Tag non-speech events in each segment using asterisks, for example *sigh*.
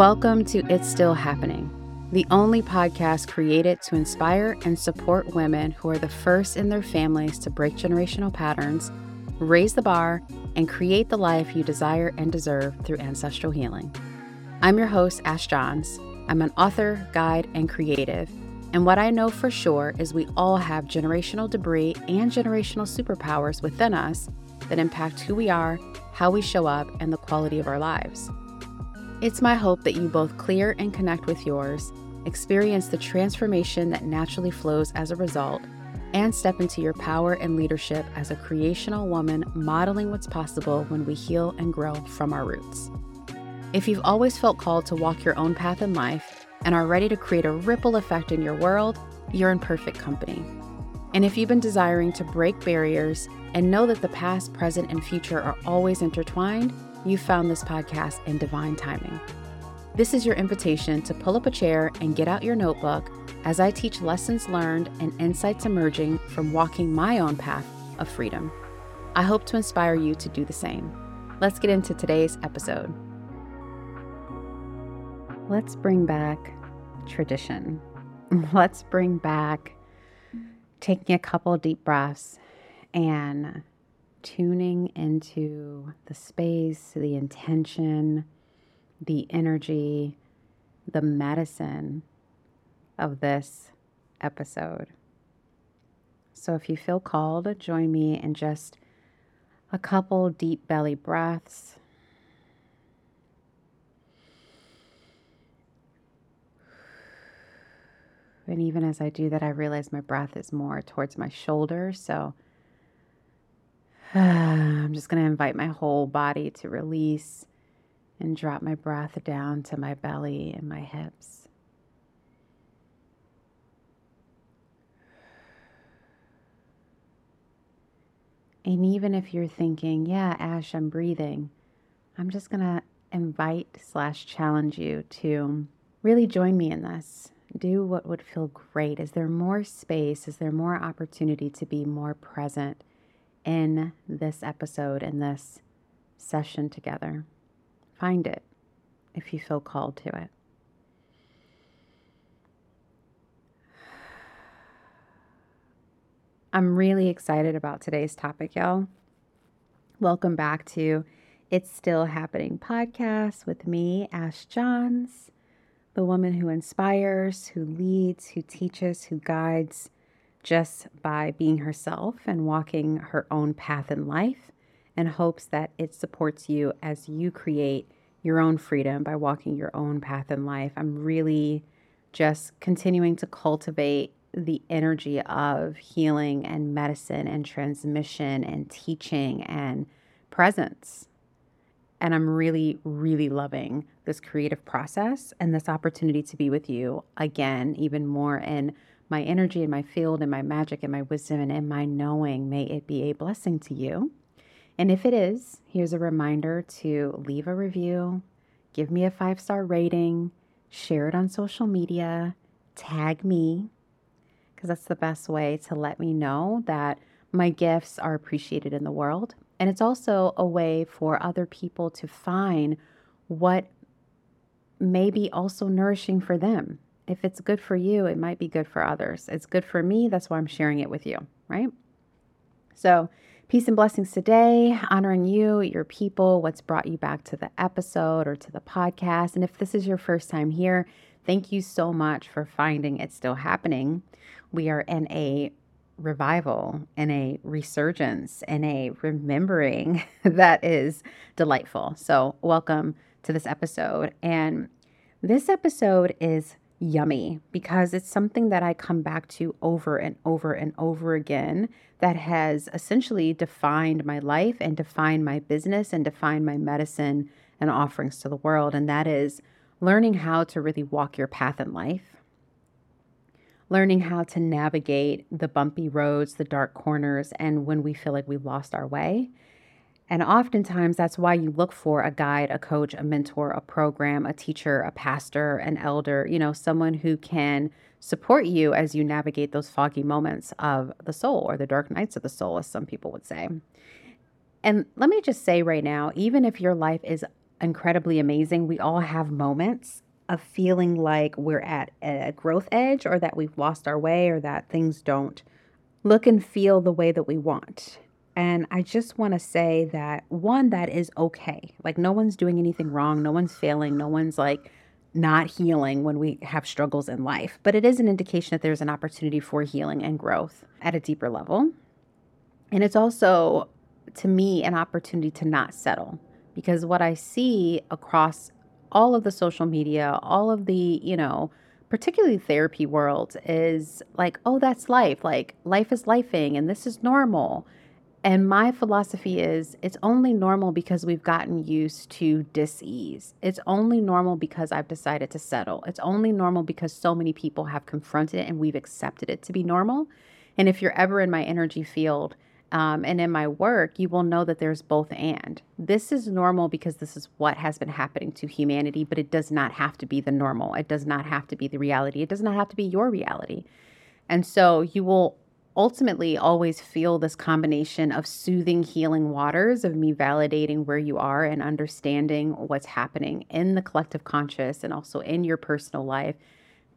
Welcome to It's Still Happening, the only podcast created to inspire and support women who are the first in their families to break generational patterns, raise the bar, and create the life you desire and deserve through ancestral healing. I'm your host, Ash Johns. I'm an author, guide, and creative. And what I know for sure is we all have generational debris and generational superpowers within us that impact who we are, how we show up, and the quality of our lives. It's my hope that you both clear and connect with yours, experience the transformation that naturally flows as a result, and step into your power and leadership as a creational woman modeling what's possible when we heal and grow from our roots. If you've always felt called to walk your own path in life and are ready to create a ripple effect in your world, you're in perfect company. And if you've been desiring to break barriers and know that the past, present, and future are always intertwined, you found this podcast in divine timing. This is your invitation to pull up a chair and get out your notebook as I teach lessons learned and insights emerging from walking my own path of freedom. I hope to inspire you to do the same. Let's get into today's episode. Let's bring back tradition. *laughs* Let's bring back taking a couple deep breaths and tuning into the space, the intention, the energy, the medicine of this episode. So, if you feel called, join me in just a couple deep belly breaths. And even as I do that, I realize my breath is more towards my shoulder. So, *sighs* I'm just going to invite my whole body to release and drop my breath down to my belly and my hips. And even if you're thinking, yeah, Ash, I'm breathing, I'm just going to invite slash challenge you to really join me in this. Do what would feel great. Is there more space? Is there more opportunity to be more present? In this episode, in this session together. Find it if you feel called to it. I'm really excited about today's topic, y'all. Welcome back to It's Still Happening podcast with me, Ash Johns, the woman who inspires, who leads, who teaches, who guides just by being herself and walking her own path in life, and hopes that it supports you as you create your own freedom by walking your own path in life. I'm really just continuing to cultivate the energy of healing and medicine and transmission and teaching and presence. And I'm really, really loving this creative process and this opportunity to be with you again, even more in my energy and my field and my magic and my wisdom and in my knowing. May it be a blessing to you. And if it is, here's a reminder to leave a review, give me a five star rating, share it on social media, tag me, because that's the best way to let me know that my gifts are appreciated in the world. And it's also a way for other people to find what may be also nourishing for them if it's good for you, it might be good for others. It's good for me. That's why I'm sharing it with you, right? So, peace and blessings today, honoring you, your people, what's brought you back to the episode or to the podcast. And if this is your first time here, thank you so much for finding it still happening. We are in a revival in a resurgence in a remembering *laughs* that is delightful. So, welcome to this episode. And this episode is yummy because it's something that I come back to over and over and over again that has essentially defined my life and defined my business and defined my medicine and offerings to the world. And that is learning how to really walk your path in life, learning how to navigate the bumpy roads, the dark corners, and when we feel like we've lost our way and oftentimes, that's why you look for a guide, a coach, a mentor, a program, a teacher, a pastor, an elder, you know, someone who can support you as you navigate those foggy moments of the soul or the dark nights of the soul, as some people would say. And let me just say right now, even if your life is incredibly amazing. We all have moments of feeling like we're at a growth edge or that we've lost our way or that things don't look and feel the way that we want. And I just want to say that one, that is okay. Like, no one's doing anything wrong. No one's failing. No one's like not healing when we have struggles in life. But it is an indication that there's an opportunity for healing and growth at a deeper level. And it's also, to me, an opportunity to not settle because what I see across all of the social media, all of the, you know, particularly therapy world is like, oh, that's life. Like, life is lifing and this is normal. And my philosophy is it's only normal because we've gotten used to dis-ease. It's only normal because I've decided to settle. It's only normal because so many people have confronted it and we've accepted it to be normal. And if you're ever in my energy field um, and in my work, you will know that there's both and. This is normal because this is what has been happening to humanity, but it does not have to be the normal. It does not have to be the reality. It does not have to be your reality. And so you will ultimately always feel this combination of soothing, healing waters of me validating where you are and understanding what's happening in the collective conscious and also in your personal life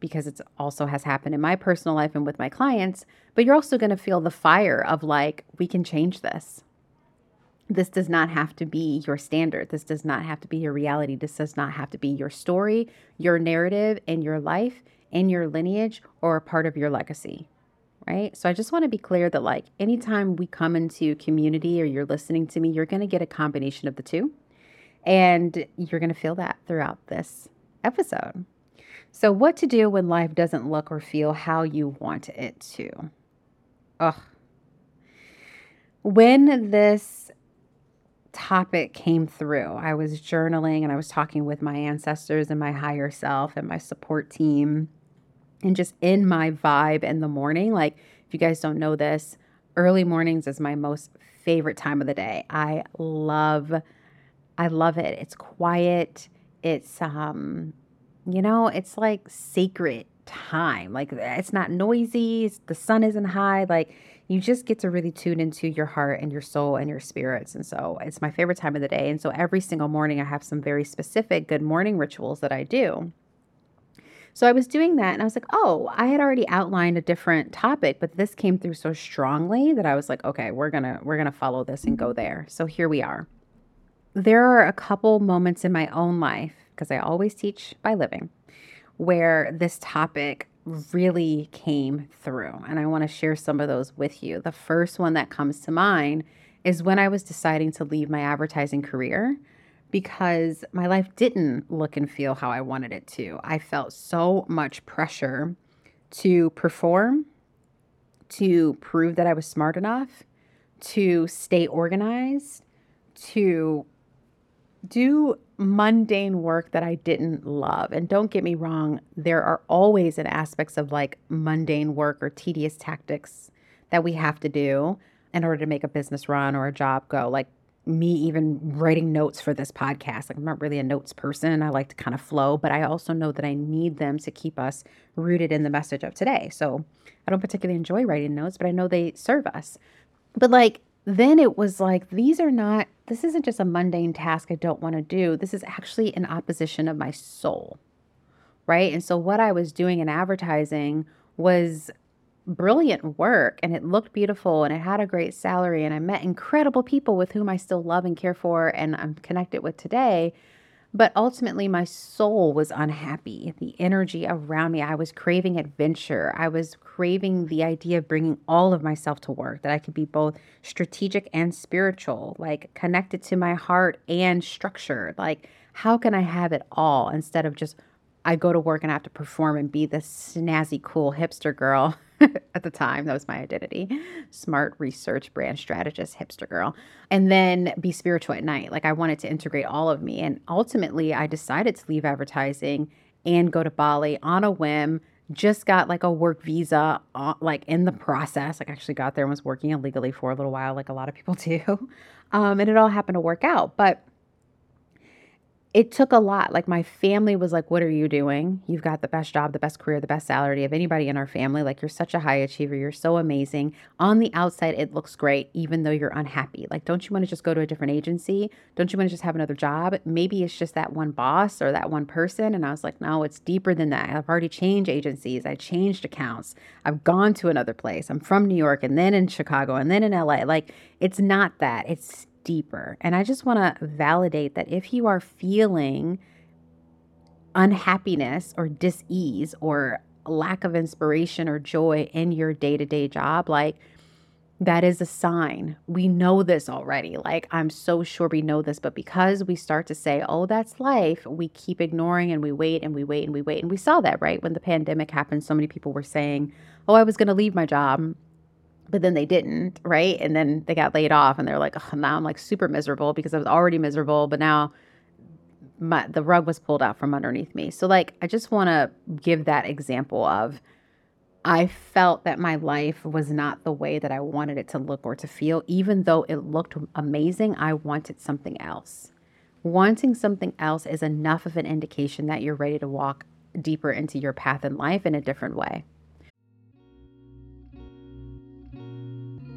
because it also has happened in my personal life and with my clients. But you're also going to feel the fire of like, we can change this. This does not have to be your standard. This does not have to be your reality. This does not have to be your story, your narrative, in your life, in your lineage, or a part of your legacy right? So I just want to be clear that, like, anytime we come into community or you're listening to me, you're going to get a combination of the two. And you're going to feel that throughout this episode. So, what to do when life doesn't look or feel how you want it to? Ugh. When this topic came through, I was journaling and I was talking with my ancestors and my higher self and my support team and just in my vibe in the morning. Like, if you guys don't know this, early mornings is my most favorite time of the day. I love I love it. It's quiet. It's um you know, it's like sacred time. Like it's not noisy, the sun isn't high, like you just get to really tune into your heart and your soul and your spirits. And so it's my favorite time of the day. And so every single morning I have some very specific good morning rituals that I do. So I was doing that and I was like, oh, I had already outlined a different topic, but this came through so strongly that I was like, okay, we're going to we're going to follow this and go there. So here we are. There are a couple moments in my own life because I always teach by living where this topic really came through and I want to share some of those with you. The first one that comes to mind is when I was deciding to leave my advertising career because my life didn't look and feel how I wanted it to. I felt so much pressure to perform, to prove that I was smart enough, to stay organized, to do mundane work that I didn't love. And don't get me wrong, there are always an aspects of like mundane work or tedious tactics that we have to do in order to make a business run or a job go. Like me even writing notes for this podcast. Like I'm not really a notes person. I like to kind of flow, but I also know that I need them to keep us rooted in the message of today. So I don't particularly enjoy writing notes, but I know they serve us. But like then it was like these are not this isn't just a mundane task I don't want to do. This is actually an opposition of my soul. Right? And so what I was doing in advertising was brilliant work and it looked beautiful and it had a great salary and I met incredible people with whom I still love and care for and I'm connected with today. But ultimately, my soul was unhappy. The energy around me, I was craving adventure. I was craving the idea of bringing all of myself to work, that I could be both strategic and spiritual, like connected to my heart and structured. Like, how can I have it all instead of just I go to work and I have to perform and be this snazzy, cool hipster girl *laughs* *laughs* at the time. That was my identity. Smart research brand strategist, hipster girl. And then be spiritual at night. Like I wanted to integrate all of me. And ultimately, I decided to leave advertising and go to Bali on a whim. Just got like a work visa, uh, like in the process. Like, actually got there and was working illegally for a little while, like a lot of people *laughs* do. Um, and it all happened to work out. But it took a lot. Like my family was like, "What are you doing? You've got the best job, the best career, the best salary of anybody in our family. Like you're such a high achiever. You're so amazing. On the outside, it looks great, even though you're unhappy. Like, don't you want to just go to a different agency? Don't you want to just have another job? Maybe it's just that one boss or that one person." And I was like, "No, it's deeper than that. I've already changed agencies. I changed accounts. I've gone to another place. I'm from New York and then in Chicago and then in LA. Like it's not that. It's deeper. And I just want to validate that if you are feeling unhappiness or dis-ease or lack of inspiration or joy in your day-to-day job, like that is a sign. We know this already. Like, I'm so sure we know this, but because we start to say, oh, that's life, we keep ignoring and we wait and we wait and we wait. And we saw that, right? When the pandemic happened, so many people were saying, oh, I was going to leave my job but then they didn't, right? And then they got laid off and they're like, oh, now I'm like super miserable because I was already miserable, but now my the rug was pulled out from underneath me. So like I just want to give that example of I felt that my life was not the way that I wanted it to look or to feel even though it looked amazing, I wanted something else. Wanting something else is enough of an indication that you're ready to walk deeper into your path in life in a different way.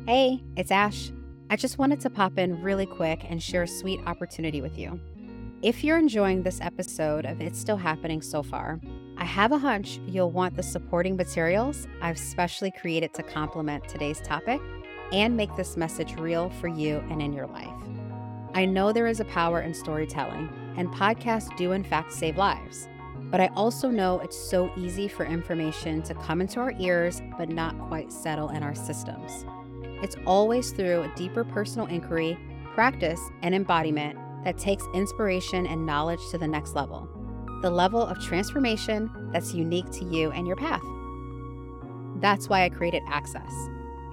Hey, it's Ash. I just wanted to pop in really quick and share a sweet opportunity with you. If you're enjoying this episode of It's Still Happening so far, I have a hunch you'll want the supporting materials I've specially created to complement today's topic and make this message real for you and in your life. I know there is a power in storytelling, and podcasts do, in fact, save lives. But I also know it's so easy for information to come into our ears but not quite settle in our systems. It's always through a deeper personal inquiry, practice, and embodiment that takes inspiration and knowledge to the next level the level of transformation that's unique to you and your path. That's why I created Access.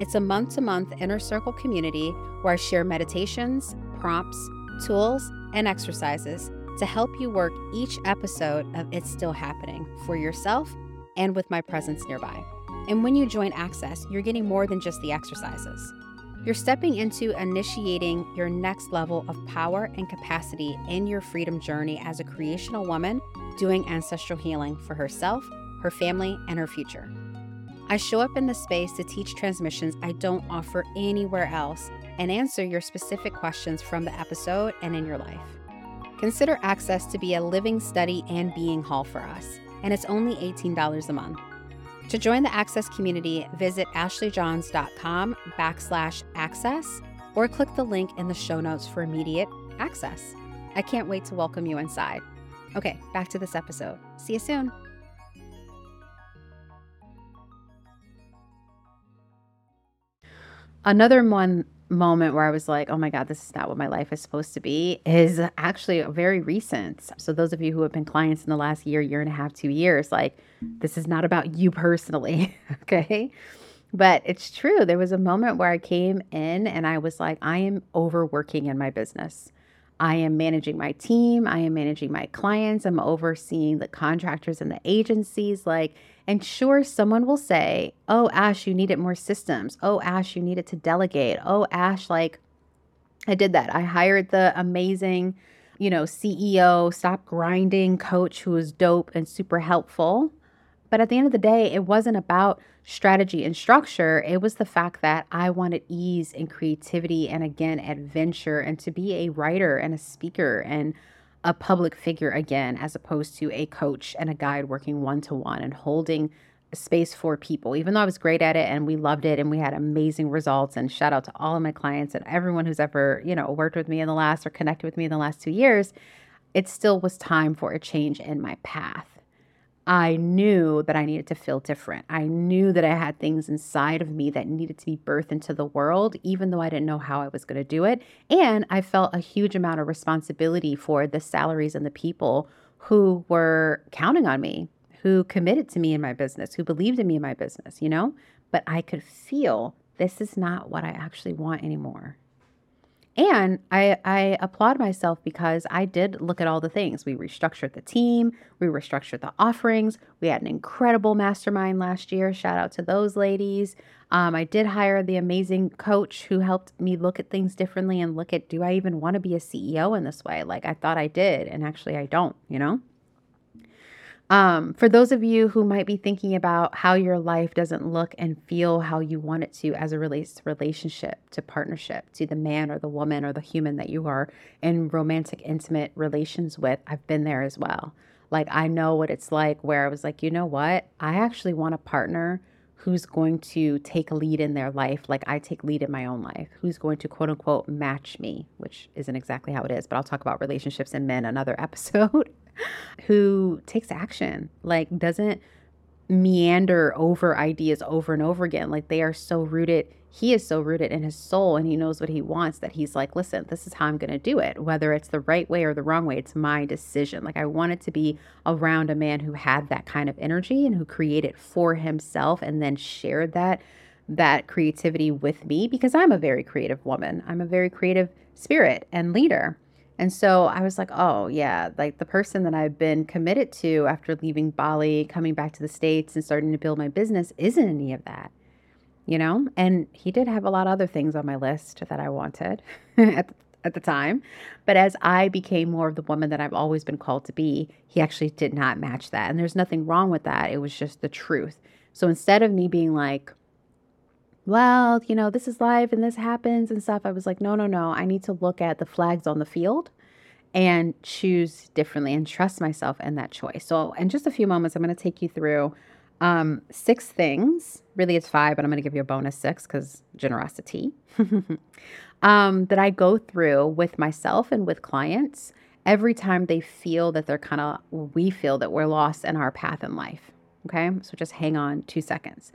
It's a month to month inner circle community where I share meditations, prompts, tools, and exercises to help you work each episode of It's Still Happening for yourself and with my presence nearby. And when you join Access, you're getting more than just the exercises. You're stepping into initiating your next level of power and capacity in your freedom journey as a creational woman doing ancestral healing for herself, her family, and her future. I show up in the space to teach transmissions I don't offer anywhere else and answer your specific questions from the episode and in your life. Consider Access to be a living study and being hall for us, and it's only $18 a month. To join the Access community, visit ashleyjohns.com backslash access or click the link in the show notes for immediate access. I can't wait to welcome you inside. Okay, back to this episode. See you soon. Another one moment where I was like, oh my God, this is not what my life is supposed to be is actually very recent. So, those of you who have been clients in the last year, year and a half, two years, like, this is not about you personally. *laughs* okay. But it's true. There was a moment where I came in and I was like, I am overworking in my business. I am managing my team. I am managing my clients. I'm overseeing the contractors and the agencies. Like, and sure, someone will say, Oh, Ash, you needed more systems. Oh, Ash, you needed to delegate. Oh, Ash, like, I did that. I hired the amazing, you know, CEO, stop grinding coach who was dope and super helpful. But at the end of the day, it wasn't about strategy and structure. It was the fact that I wanted ease and creativity and again, adventure and to be a writer and a speaker and a public figure again, as opposed to a coach and a guide working one to one and holding space for people. Even though I was great at it and we loved it and we had amazing results and shout out to all of my clients and everyone who's ever, you know, worked with me in the last or connected with me in the last 2 years, it still was time for a change in my path. I knew that I needed to feel different. I knew that I had things inside of me that needed to be birthed into the world, even though I didn't know how I was going to do it. And I felt a huge amount of responsibility for the salaries and the people who were counting on me, who committed to me in my business, who believed in me in my business, you know? But I could feel this is not what I actually want anymore. And I, I applaud myself because I did look at all the things. We restructured the team, we restructured the offerings. We had an incredible mastermind last year. Shout out to those ladies. Um, I did hire the amazing coach who helped me look at things differently and look at do I even want to be a CEO in this way? Like I thought I did, and actually I don't, you know? Um, for those of you who might be thinking about how your life doesn't look and feel how you want it to as it relates to relationship, to partnership, to the man or the woman or the human that you are in romantic, intimate relations with, I've been there as well. Like, I know what it's like where I was like, you know what? I actually want a partner who's going to take a lead in their life like I take lead in my own life, who's going to quote unquote match me, which isn't exactly how it is, but I'll talk about relationships and men another *laughs* episode who takes action, like doesn't meander over ideas over and over again. Like they are so rooted, he is so rooted in his soul and he knows what he wants that he's like, listen, this is how I'm going to do it. Whether it's the right way or the wrong way, it's my decision. Like I wanted to be around a man who had that kind of energy and who created for himself and then shared that that creativity with me because I'm a very creative woman. I'm a very creative spirit and leader. And so I was like, oh, yeah, like the person that I've been committed to after leaving Bali, coming back to the States and starting to build my business isn't any of that, you know? And he did have a lot of other things on my list that I wanted *laughs* at, the, at the time. But as I became more of the woman that I've always been called to be, he actually did not match that. And there's nothing wrong with that. It was just the truth. So instead of me being like, well, you know, this is life and this happens and stuff. I was like, no, no, no. I need to look at the flags on the field and choose differently and trust myself in that choice. So, in just a few moments, I'm going to take you through um, six things. Really, it's five, but I'm going to give you a bonus six because generosity *laughs* um, that I go through with myself and with clients every time they feel that they're kind of, we feel that we're lost in our path in life. Okay. So, just hang on two seconds.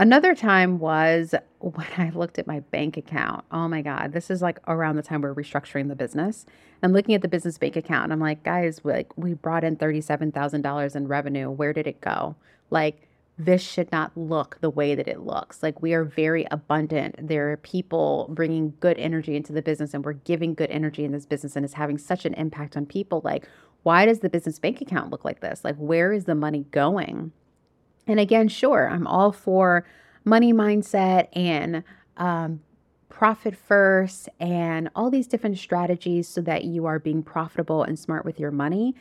Another time was when I looked at my bank account. Oh my God, this is like around the time we're restructuring the business. I'm looking at the business bank account and I'm like, guys, like we brought in $37,000 in revenue. Where did it go? Like, this should not look the way that it looks. Like, we are very abundant. There are people bringing good energy into the business, and we're giving good energy in this business, and it's having such an impact on people. Like, why does the business bank account look like this? Like, where is the money going? And again, sure, I'm all for money mindset and um, profit first and all these different strategies so that you are being profitable and smart with your money.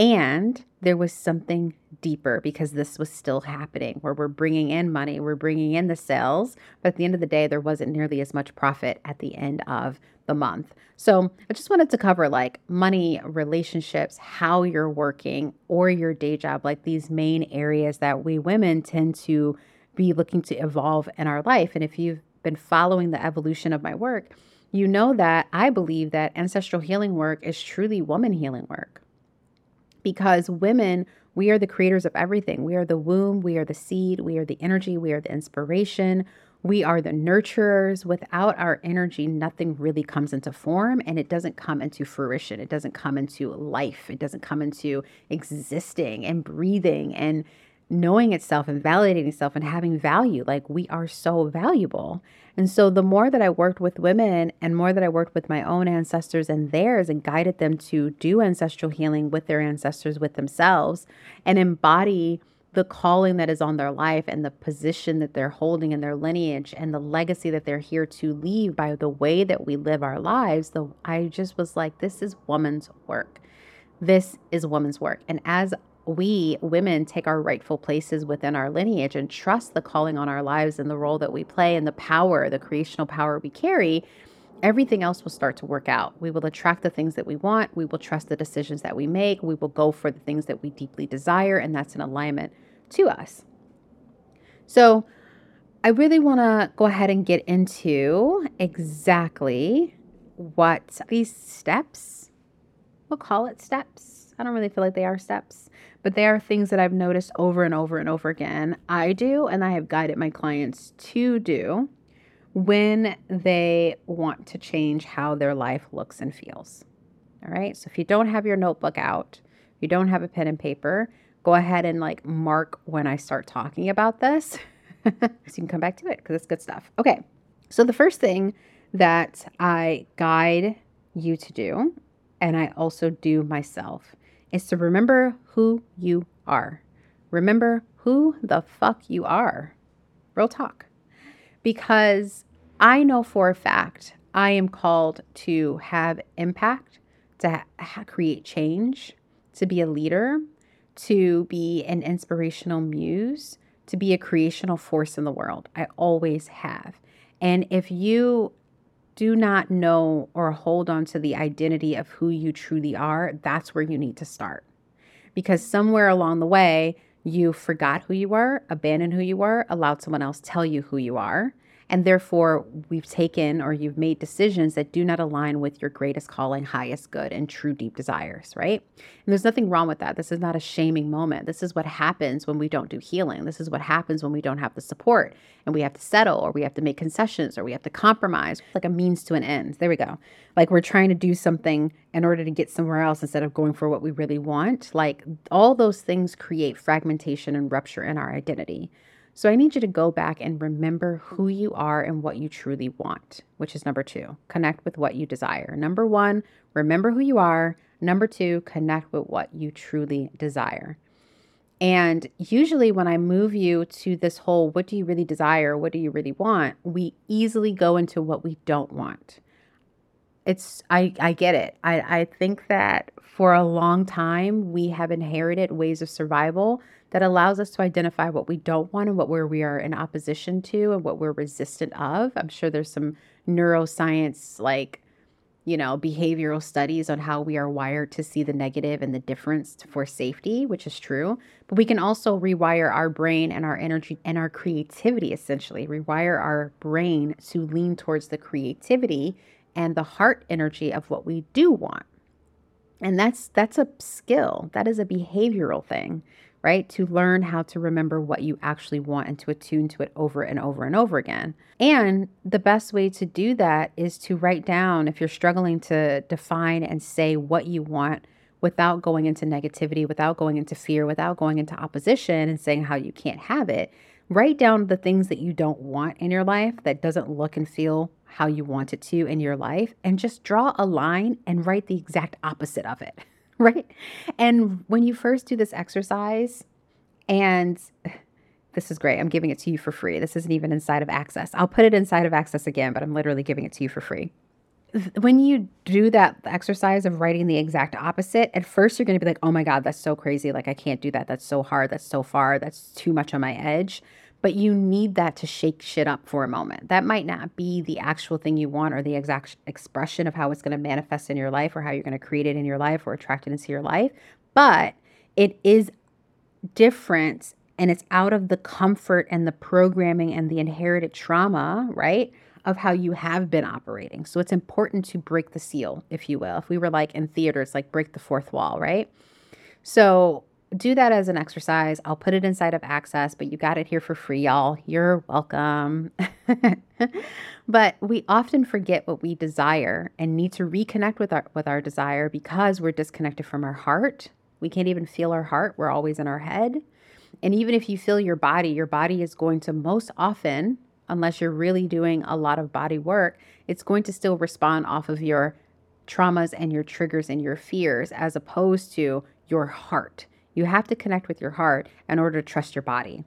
And there was something deeper because this was still happening where we're bringing in money, we're bringing in the sales, but at the end of the day, there wasn't nearly as much profit at the end of the month. So I just wanted to cover like money, relationships, how you're working, or your day job, like these main areas that we women tend to be looking to evolve in our life. And if you've been following the evolution of my work, you know that I believe that ancestral healing work is truly woman healing work. Because women, we are the creators of everything. We are the womb, we are the seed, we are the energy, we are the inspiration, we are the nurturers. Without our energy, nothing really comes into form and it doesn't come into fruition. It doesn't come into life. It doesn't come into existing and breathing and knowing itself and validating itself and having value. Like we are so valuable. And so the more that I worked with women and more that I worked with my own ancestors and theirs and guided them to do ancestral healing with their ancestors, with themselves, and embody the calling that is on their life and the position that they're holding in their lineage and the legacy that they're here to leave by the way that we live our lives, the I just was like, this is woman's work. This is woman's work. And as we women take our rightful places within our lineage and trust the calling on our lives and the role that we play and the power, the creational power we carry, everything else will start to work out. We will attract the things that we want. We will trust the decisions that we make. We will go for the things that we deeply desire, and that's in alignment to us. So, I really want to go ahead and get into exactly what these steps, we'll call it steps. I don't really feel like they are steps, but they are things that I've noticed over and over and over again. I do, and I have guided my clients to do when they want to change how their life looks and feels. All right. So if you don't have your notebook out, you don't have a pen and paper, go ahead and like mark when I start talking about this. *laughs* so you can come back to it because it's good stuff. Okay. So the first thing that I guide you to do, and I also do myself, is to remember who you are. Remember who the fuck you are. Real talk. Because I know for a fact I am called to have impact, to ha- create change, to be a leader, to be an inspirational muse, to be a creational force in the world. I always have. And if you do not know or hold on to the identity of who you truly are, that's where you need to start. Because somewhere along the way, you forgot who you were, abandoned who you were, allowed someone else tell you who you are. And therefore, we've taken or you've made decisions that do not align with your greatest calling, highest good, and true deep desires, right? And there's nothing wrong with that. This is not a shaming moment. This is what happens when we don't do healing. This is what happens when we don't have the support and we have to settle or we have to make concessions or we have to compromise, like a means to an end. There we go. Like we're trying to do something in order to get somewhere else instead of going for what we really want. Like all those things create fragmentation and rupture in our identity. So I need you to go back and remember who you are and what you truly want, which is number two, connect with what you desire. Number one, remember who you are. Number two, connect with what you truly desire. And usually, when I move you to this whole what do you really desire? What do you really want? We easily go into what we don't want. It's, I, I get it. I, I think that for a long time, we have inherited ways of survival that allows us to identify what we don't want and what where we are in opposition to and what we're resistant of. I'm sure there's some neuroscience like you know, behavioral studies on how we are wired to see the negative and the difference for safety, which is true. But we can also rewire our brain and our energy and our creativity, essentially, rewire our brain to lean towards the creativity and the heart energy of what we do want. And that's that's a skill. That is a behavioral thing right? To learn how to remember what you actually want and to attune to it over and over and over again. And the best way to do that is to write down if you're struggling to define and say what you want without going into negativity, without going into fear, without going into opposition and saying how you can't have it. Write down the things that you don't want in your life that doesn't look and feel how you want it to in your life and just draw a line and write the exact opposite of it. *laughs* right? And when you first do this exercise, and *sighs* this is great, I'm giving it to you for free. This isn't even inside of Access. I'll put it inside of Access again, but I'm literally giving it to you for free. When you do that exercise of writing the exact opposite, at first you're going to be like, oh my God, that's so crazy. Like, I can't do that. That's so hard. That's so far. That's too much on my edge but you need that to shake shit up for a moment. That might not be the actual thing you want or the exact expression of how it's going to manifest in your life or how you're going to create it in your life or attract it into your life, but it is different and it's out of the comfort and the programming and the inherited trauma, right? Of how you have been operating. So it's important to break the seal, if you will. If we were like in theater, it's like break the fourth wall, right? So do that as an exercise. I'll put it inside of Access, but you got it here for free, y'all. You're welcome. *laughs* but we often forget what we desire and need to reconnect with our with our desire because we're disconnected from our heart. We can't even feel our heart. We're always in our head. And even if you feel your body, your body is going to most often, unless you're really doing a lot of body work, it's going to still respond off of your traumas and your triggers and your fears as opposed to your heart you have to connect with your heart in order to trust your body,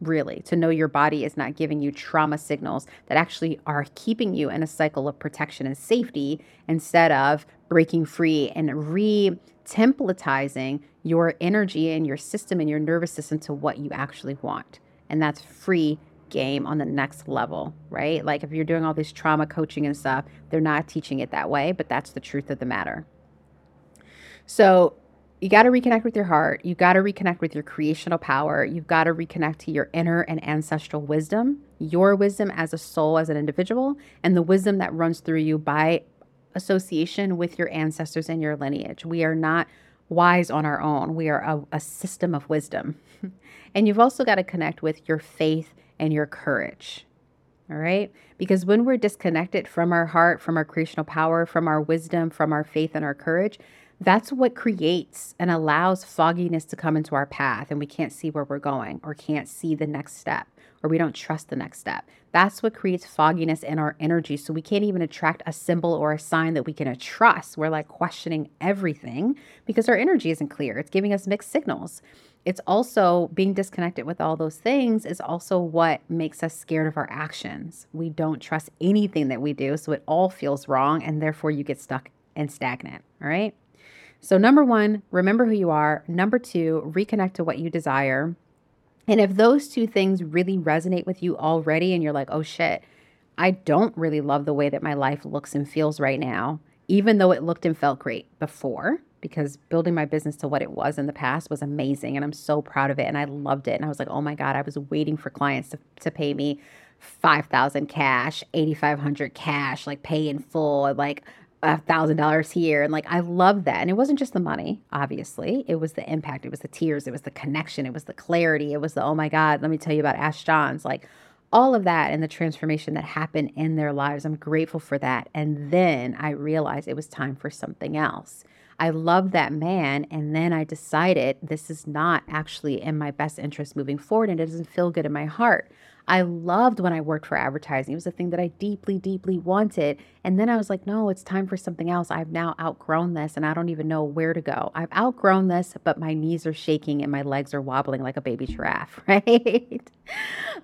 really, to know your body is not giving you trauma signals that actually are keeping you in a cycle of protection and safety instead of breaking free and re templatizing your energy and your system and your nervous system to what you actually want. And that's free game on the next level, right? Like if you're doing all this trauma coaching and stuff, they're not teaching it that way, but that's the truth of the matter. So you got to reconnect with your heart. You got to reconnect with your creational power. You've got to reconnect to your inner and ancestral wisdom, your wisdom as a soul, as an individual, and the wisdom that runs through you by association with your ancestors and your lineage. We are not wise on our own, we are a, a system of wisdom. *laughs* and you've also got to connect with your faith and your courage. All right. Because when we're disconnected from our heart, from our creational power, from our wisdom, from our faith and our courage, That's what creates and allows fogginess to come into our path and we can't see where we're going or can't see the next step or we don't trust the next step. That's what creates fogginess in our energy. So we can't even attract a symbol or a sign that we can trust. We're like questioning everything because our energy isn't clear. It's giving us mixed signals. It's also being disconnected with all those things is also what makes us scared of our actions. We don't trust anything that we do. So it all feels wrong. And therefore you get stuck and stagnant. All right. So, number one, remember who you are. Number two, reconnect to what you desire. And if those two things really resonate with you already and you're like, oh shit, I don't really love the way that my life looks and feels right now, even though it looked and felt great before, because building my business to what it was in the past was amazing. And I'm so proud of it. And I loved it. And I was like, oh my God, I was waiting for clients to, to pay me 5,000 cash, 8,500 cash, like pay in full, like a thousand dollars here. And like i love that. And it wasn't just the money obviously. It was the impact. It was the tears. It was the connection. It was the clarity. It was the oh my god let me tell you about ash johns. Like all of that and the transformation that happened in their lives. I'm grateful for that. And then i realized it was time for something else. I love that man. And then i decided this is not actually in my best interest moving forward. And it doesn't feel good in my heart I loved when I worked for advertising. It was a thing that I deeply, deeply wanted. And then I was like, no, it's time for something else. I've now outgrown this and I don't even know where to go. I've outgrown this, but my knees are shaking and my legs are wobbling like a baby giraffe, *laughs* right?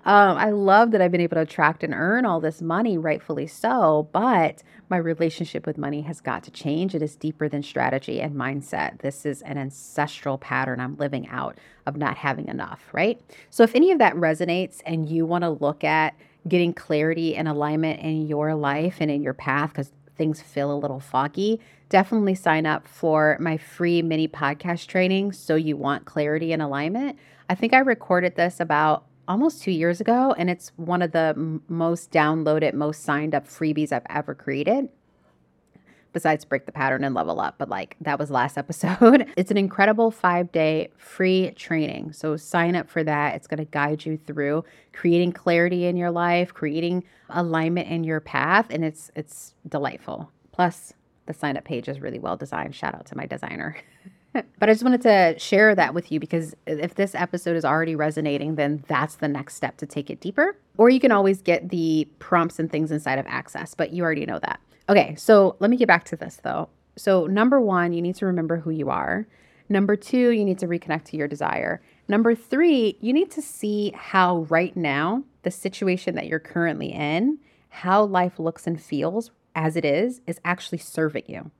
um, I love that I've been able to attract and earn all this money, rightfully so. But my relationship with money has got to change. It is deeper than strategy and mindset. This is an ancestral pattern I'm living out of not having enough, right? So if any of that resonates and you want to look at getting clarity and alignment in your life and in your path because things feel a little foggy, definitely sign up for my free mini podcast training. So you want clarity and alignment. I think I recorded this about almost two years ago, and it's one of the m- most downloaded, most signed up freebies I've ever created. Besides break the pattern and level up, but like that was last *laughs* episode. it's an incredible five day free training. So sign up for that. It's going to guide you through creating clarity in your life, creating alignment in your path, and it's it's delightful. Plus, the sign up page is really well designed. Shout out to my designer. *laughs* but I just wanted to share that with you because if this episode is already resonating, then that's the next step to take it deeper. Or you can always get the prompts and things inside of Access, but you already know that. Okay, so let me get back to this though. So, number one, you need to remember who you are. Number two, you need to reconnect to your desire. Number three, you need to see how right now, the situation that you're currently in, how life looks and feels as it is, is actually serving you.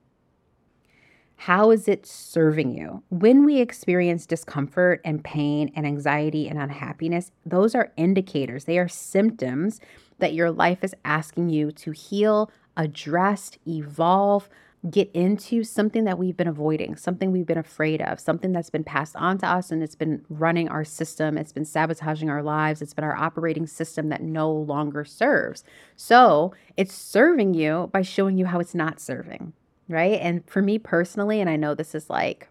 How is it serving you? When we experience discomfort and pain and anxiety and unhappiness, those are indicators, they are symptoms that your life is asking you to heal, address, evolve, get into something that we've been avoiding, something we've been afraid of, something that's been passed on to us and it's been running our system, it's been sabotaging our lives, it's been our operating system that no longer serves. So it's serving you by showing you how it's not serving right? And for me personally, and I know this is like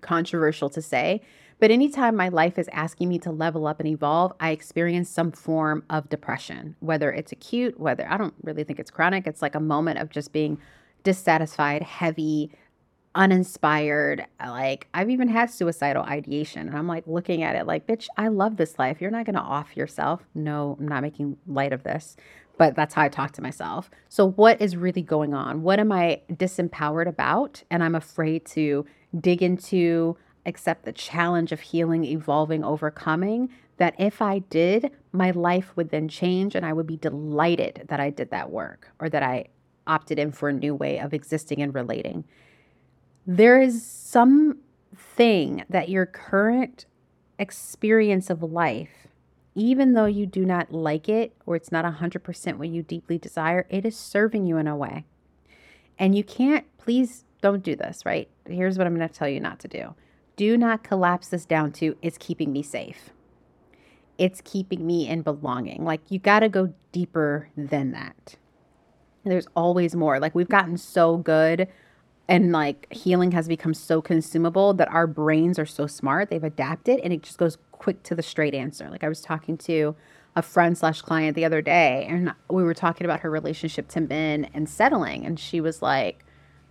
controversial to say, but anytime my life is asking me to level up and evolve, I experience some form of depression, whether it's acute, whether I don't really think it's chronic. It's like a moment of just being dissatisfied, heavy, uninspired. Like I've even had suicidal ideation and I'm like looking at it like, bitch, I love this life. You're not going to off yourself. No, I'm not making light of this but that's how I talk to myself. So, what is really going on? What am I disempowered about? And I'm afraid to dig into, accept the challenge of healing, evolving, overcoming. That if I did, my life would then change and I would be delighted that I did that work or that I opted in for a new way of existing and relating. There is something that your current experience of life even though you do not like it or it's not 100% what you deeply desire, it is serving you in a way. And you can't, please don't do this, right? Here's what I'm going to tell you not to do. Do not collapse this down to it's keeping me safe. It's keeping me in belonging. Like you got to go deeper than that. There's always more. Like we've gotten so good and like healing has become so consumable that our brains are so smart. They've adapted and it just goes quick to the straight answer. Like I was talking to a friend slash client the other day, and we were talking about her relationship to men and settling, and she was like,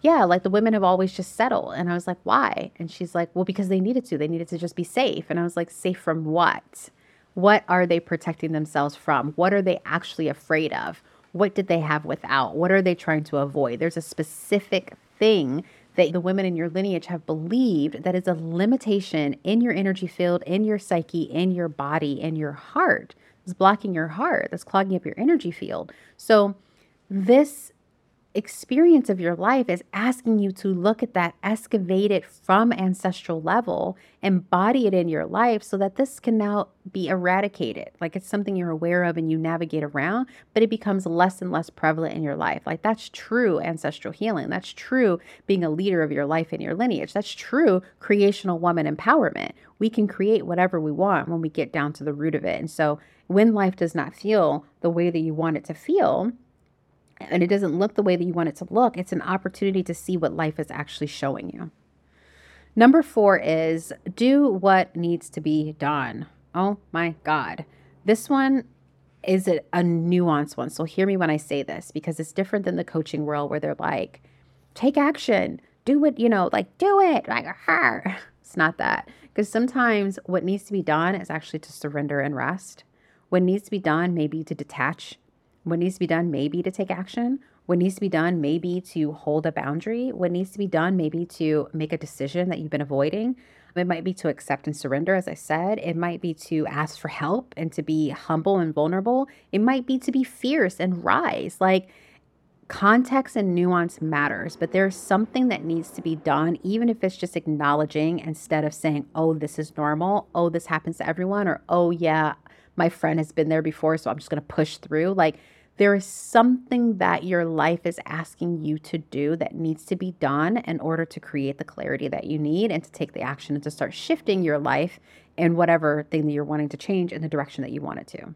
yeah, like the women have always just settled. And I was like, why? And she's like, well, because they needed to. They needed to just be safe. And I was like, safe from what? What are they protecting themselves from? What are they actually afraid of? What did they have without? What are they trying to avoid? There's a specific thing that the women in your lineage have believed that is a limitation in your energy field, in your psyche, in your body, in your heart. It's blocking your heart, that's clogging up your energy field. So, this experience of your life is asking you to look at that, excavate it from ancestral level, embody it in your life so that this can now be eradicated. Like it's something you're aware of and you navigate around, but it becomes less and less prevalent in your life. Like that's true ancestral healing. That's true being a leader of your life and your lineage. That's true creational woman empowerment. We can create whatever we want when we get down to the root of it. And so when life does not feel the way that you want it to feel, and it doesn't look the way that you want it to look, it's an opportunity to see what life is actually showing you. Number four is do what needs to be done. Oh my God. This one is a, a nuanced one. So hear me when I say this because it's different than the coaching world where they're like, take action, do it, you know, like do it, like her. *laughs* It's not that. Because sometimes what needs to be done is actually to surrender and rest. What needs to be done, maybe to detach what needs to be done, maybe to take action. What needs to be done, maybe to hold a boundary. What needs to be done, maybe to make a decision that you've been avoiding. It might be to accept and surrender, as I said. It might be to ask for help and to be humble and vulnerable. It might be to be fierce and rise. Like, context and nuance matters, but there's something that needs to be done, even if it's just acknowledging instead of saying, oh, this is normal. Oh, this happens to everyone. Or, oh, yeah, my friend has been there before, so I'm just going to push through. Like, there is something that your life is asking you to do that needs to be done in order to create the clarity that you need and to take the action and to start shifting your life and whatever thing that you're wanting to change in the direction that you want it to.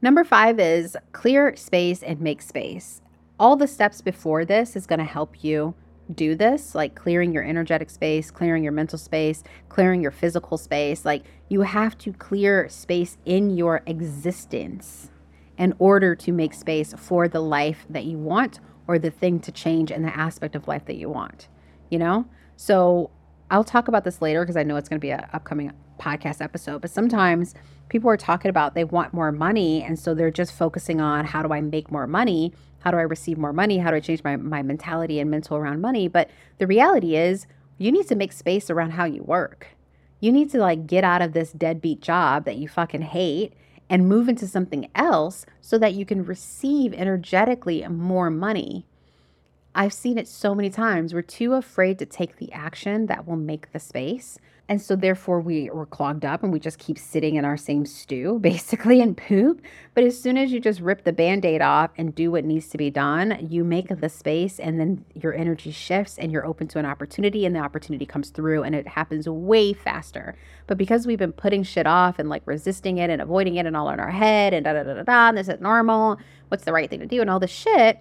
Number five is clear space and make space. All the steps before this is going to help you do this, like clearing your energetic space, clearing your mental space, clearing your physical space. Like you have to clear space in your existence in order to make space for the life that you want or the thing to change in the aspect of life that you want, you know? So I'll talk about this later because I know it's going to be an upcoming podcast episode, but sometimes people are talking about they want more money. And so they're just focusing on how do I make more money? How do I receive more money? How do I change my, my mentality and mental around money? But the reality is, you need to make space around how you work. You need to like get out of this deadbeat job that you fucking hate and move into something else so that you can receive energetically more money. I've seen it so many times. We're too afraid to take the action that will make the space. And so therefore we we're clogged up and we just keep sitting in our same stew *laughs* basically and poop. But as soon as you just rip the band-aid off and do what needs to be done, you make the space and then your energy shifts and you're open to an opportunity and the opportunity comes through and it happens way faster. But because we've been putting shit off and like resisting it and avoiding it and all in our head and da da da da da, and this is normal, what's the right thing to do and all this shit,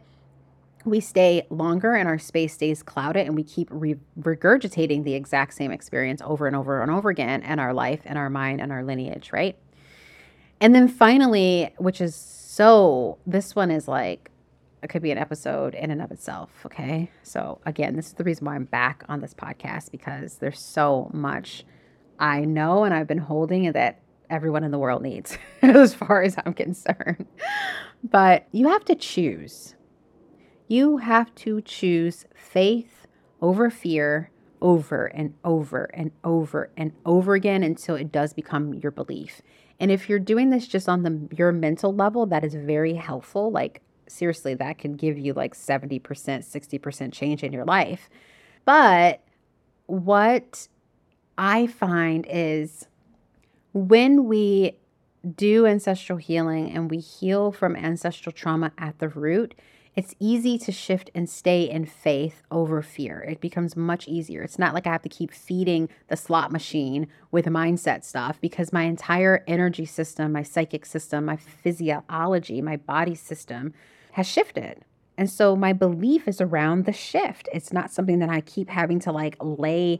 we stay longer and our space stays clouded and we keep re- regurgitating the exact same experience over and over and over again in our life and our mind and our lineage, right? And then finally, which is so, this one is like, it could be an episode in and of itself. Okay. So, again, this is the reason why I'm back on this podcast because there's so much I know and I've been holding that everyone in the world needs, *laughs* as far as I'm concerned. But you have to choose you have to choose faith over fear over and over and over and over again until it does become your belief. And if you're doing this just on the your mental level, that is very helpful. Like seriously, that can give you like 70%, 60% change in your life. But what I find is when we do ancestral healing and we heal from ancestral trauma at the root, it's easy to shift and stay in faith over fear. It becomes much easier. It's not like I have to keep feeding the slot machine with mindset stuff because my entire energy system, my psychic system, my physiology, my body system has shifted. And so my belief is around the shift. It's not something that I keep having to like lay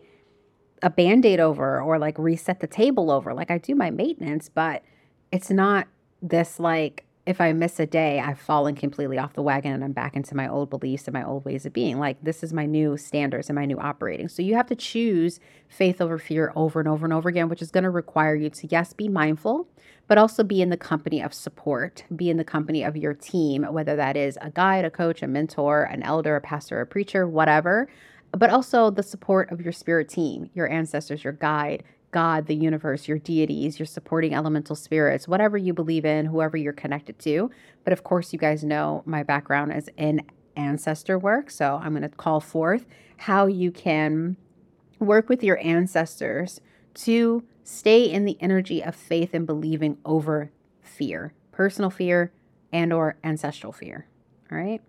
a band aid over or like reset the table over. Like I do my maintenance, but it's not this like if I miss a day, I've fallen completely off the wagon and I'm back into my old beliefs and my old ways of being. Like, this is my new standards and my new operating. So, you have to choose faith over fear over and over and over again, which is going to require you to, yes, be mindful, but also be in the company of support, be in the company of your team, whether that is a guide, a coach, a mentor, an elder, a pastor, a preacher, whatever, but also the support of your spirit team, your ancestors, your guide, God, the universe, your deities, your supporting elemental spirits, whatever you believe in, whoever you're connected to. But of course, you guys know my background is in ancestor work. So I'm going to call forth how you can work with your ancestors to stay in the energy of faith and believing over fear, personal fear and or ancestral fear. All right?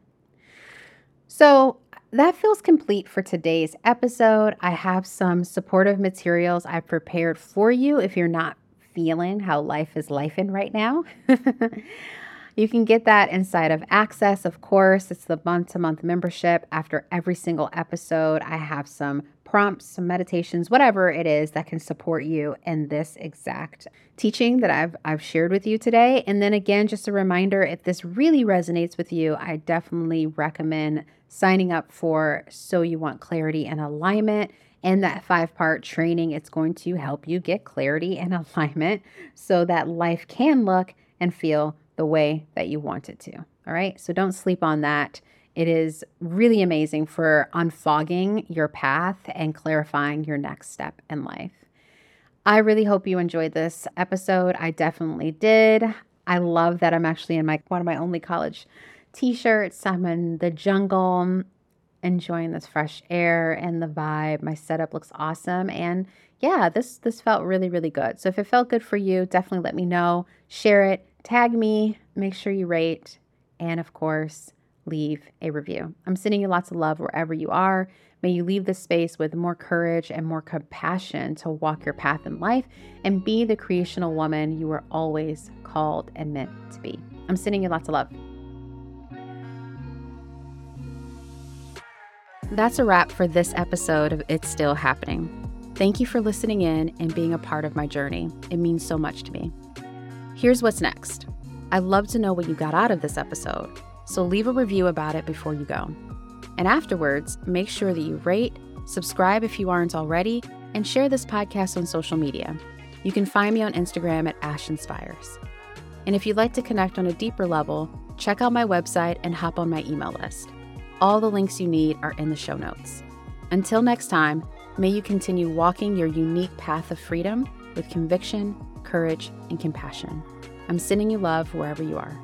So, that feels complete for today's episode. I have some supportive materials I've prepared for you if you're not feeling how life is life in right now. *laughs* you can get that inside of Access, of course. It's the month to month membership. After every single episode, I have some prompts, some meditations, whatever it is that can support you in this exact teaching that I've I've shared with you today. And then again, just a reminder if this really resonates with you, I definitely recommend signing up for So You Want Clarity and Alignment. And that five part training, it's going to help you get clarity and *laughs* alignment so that life can look and feel the way that you want it to. All right. So don't sleep on that. It is really amazing for unfogging your path and clarifying your next step in life. I really hope you enjoyed this episode. I definitely did. I love that I'm actually in my one of my only college t-shirts. I'm in the jungle, enjoying this fresh air and the vibe. My setup looks awesome and yeah, this this felt really really good. So if it felt good for you, definitely let me know. Share it, tag me, make sure you rate, and of course, leave a review. I'm sending you lots of love wherever you are. May you leave this space with more courage and more compassion to walk your path in life and be the creational woman you were always called and meant to be. I'm sending you lots of love. That's a wrap for this episode of It's Still Happening. Thank you for listening in and being a part of my journey. It means so much to me. Here's what's next. I'd love to know what you got out of this episode so leave a review about it before you go. And afterwards, make sure that you rate, subscribe if you aren't already, and share this podcast on social media. You can find me on Instagram at Ash Inspires. And if you'd like to connect on a deeper level, check out my website and hop on my email list. All the links you need are in the show notes. Until next time, may you continue walking your unique path of freedom with conviction, courage, and compassion. I'm sending you love wherever you are.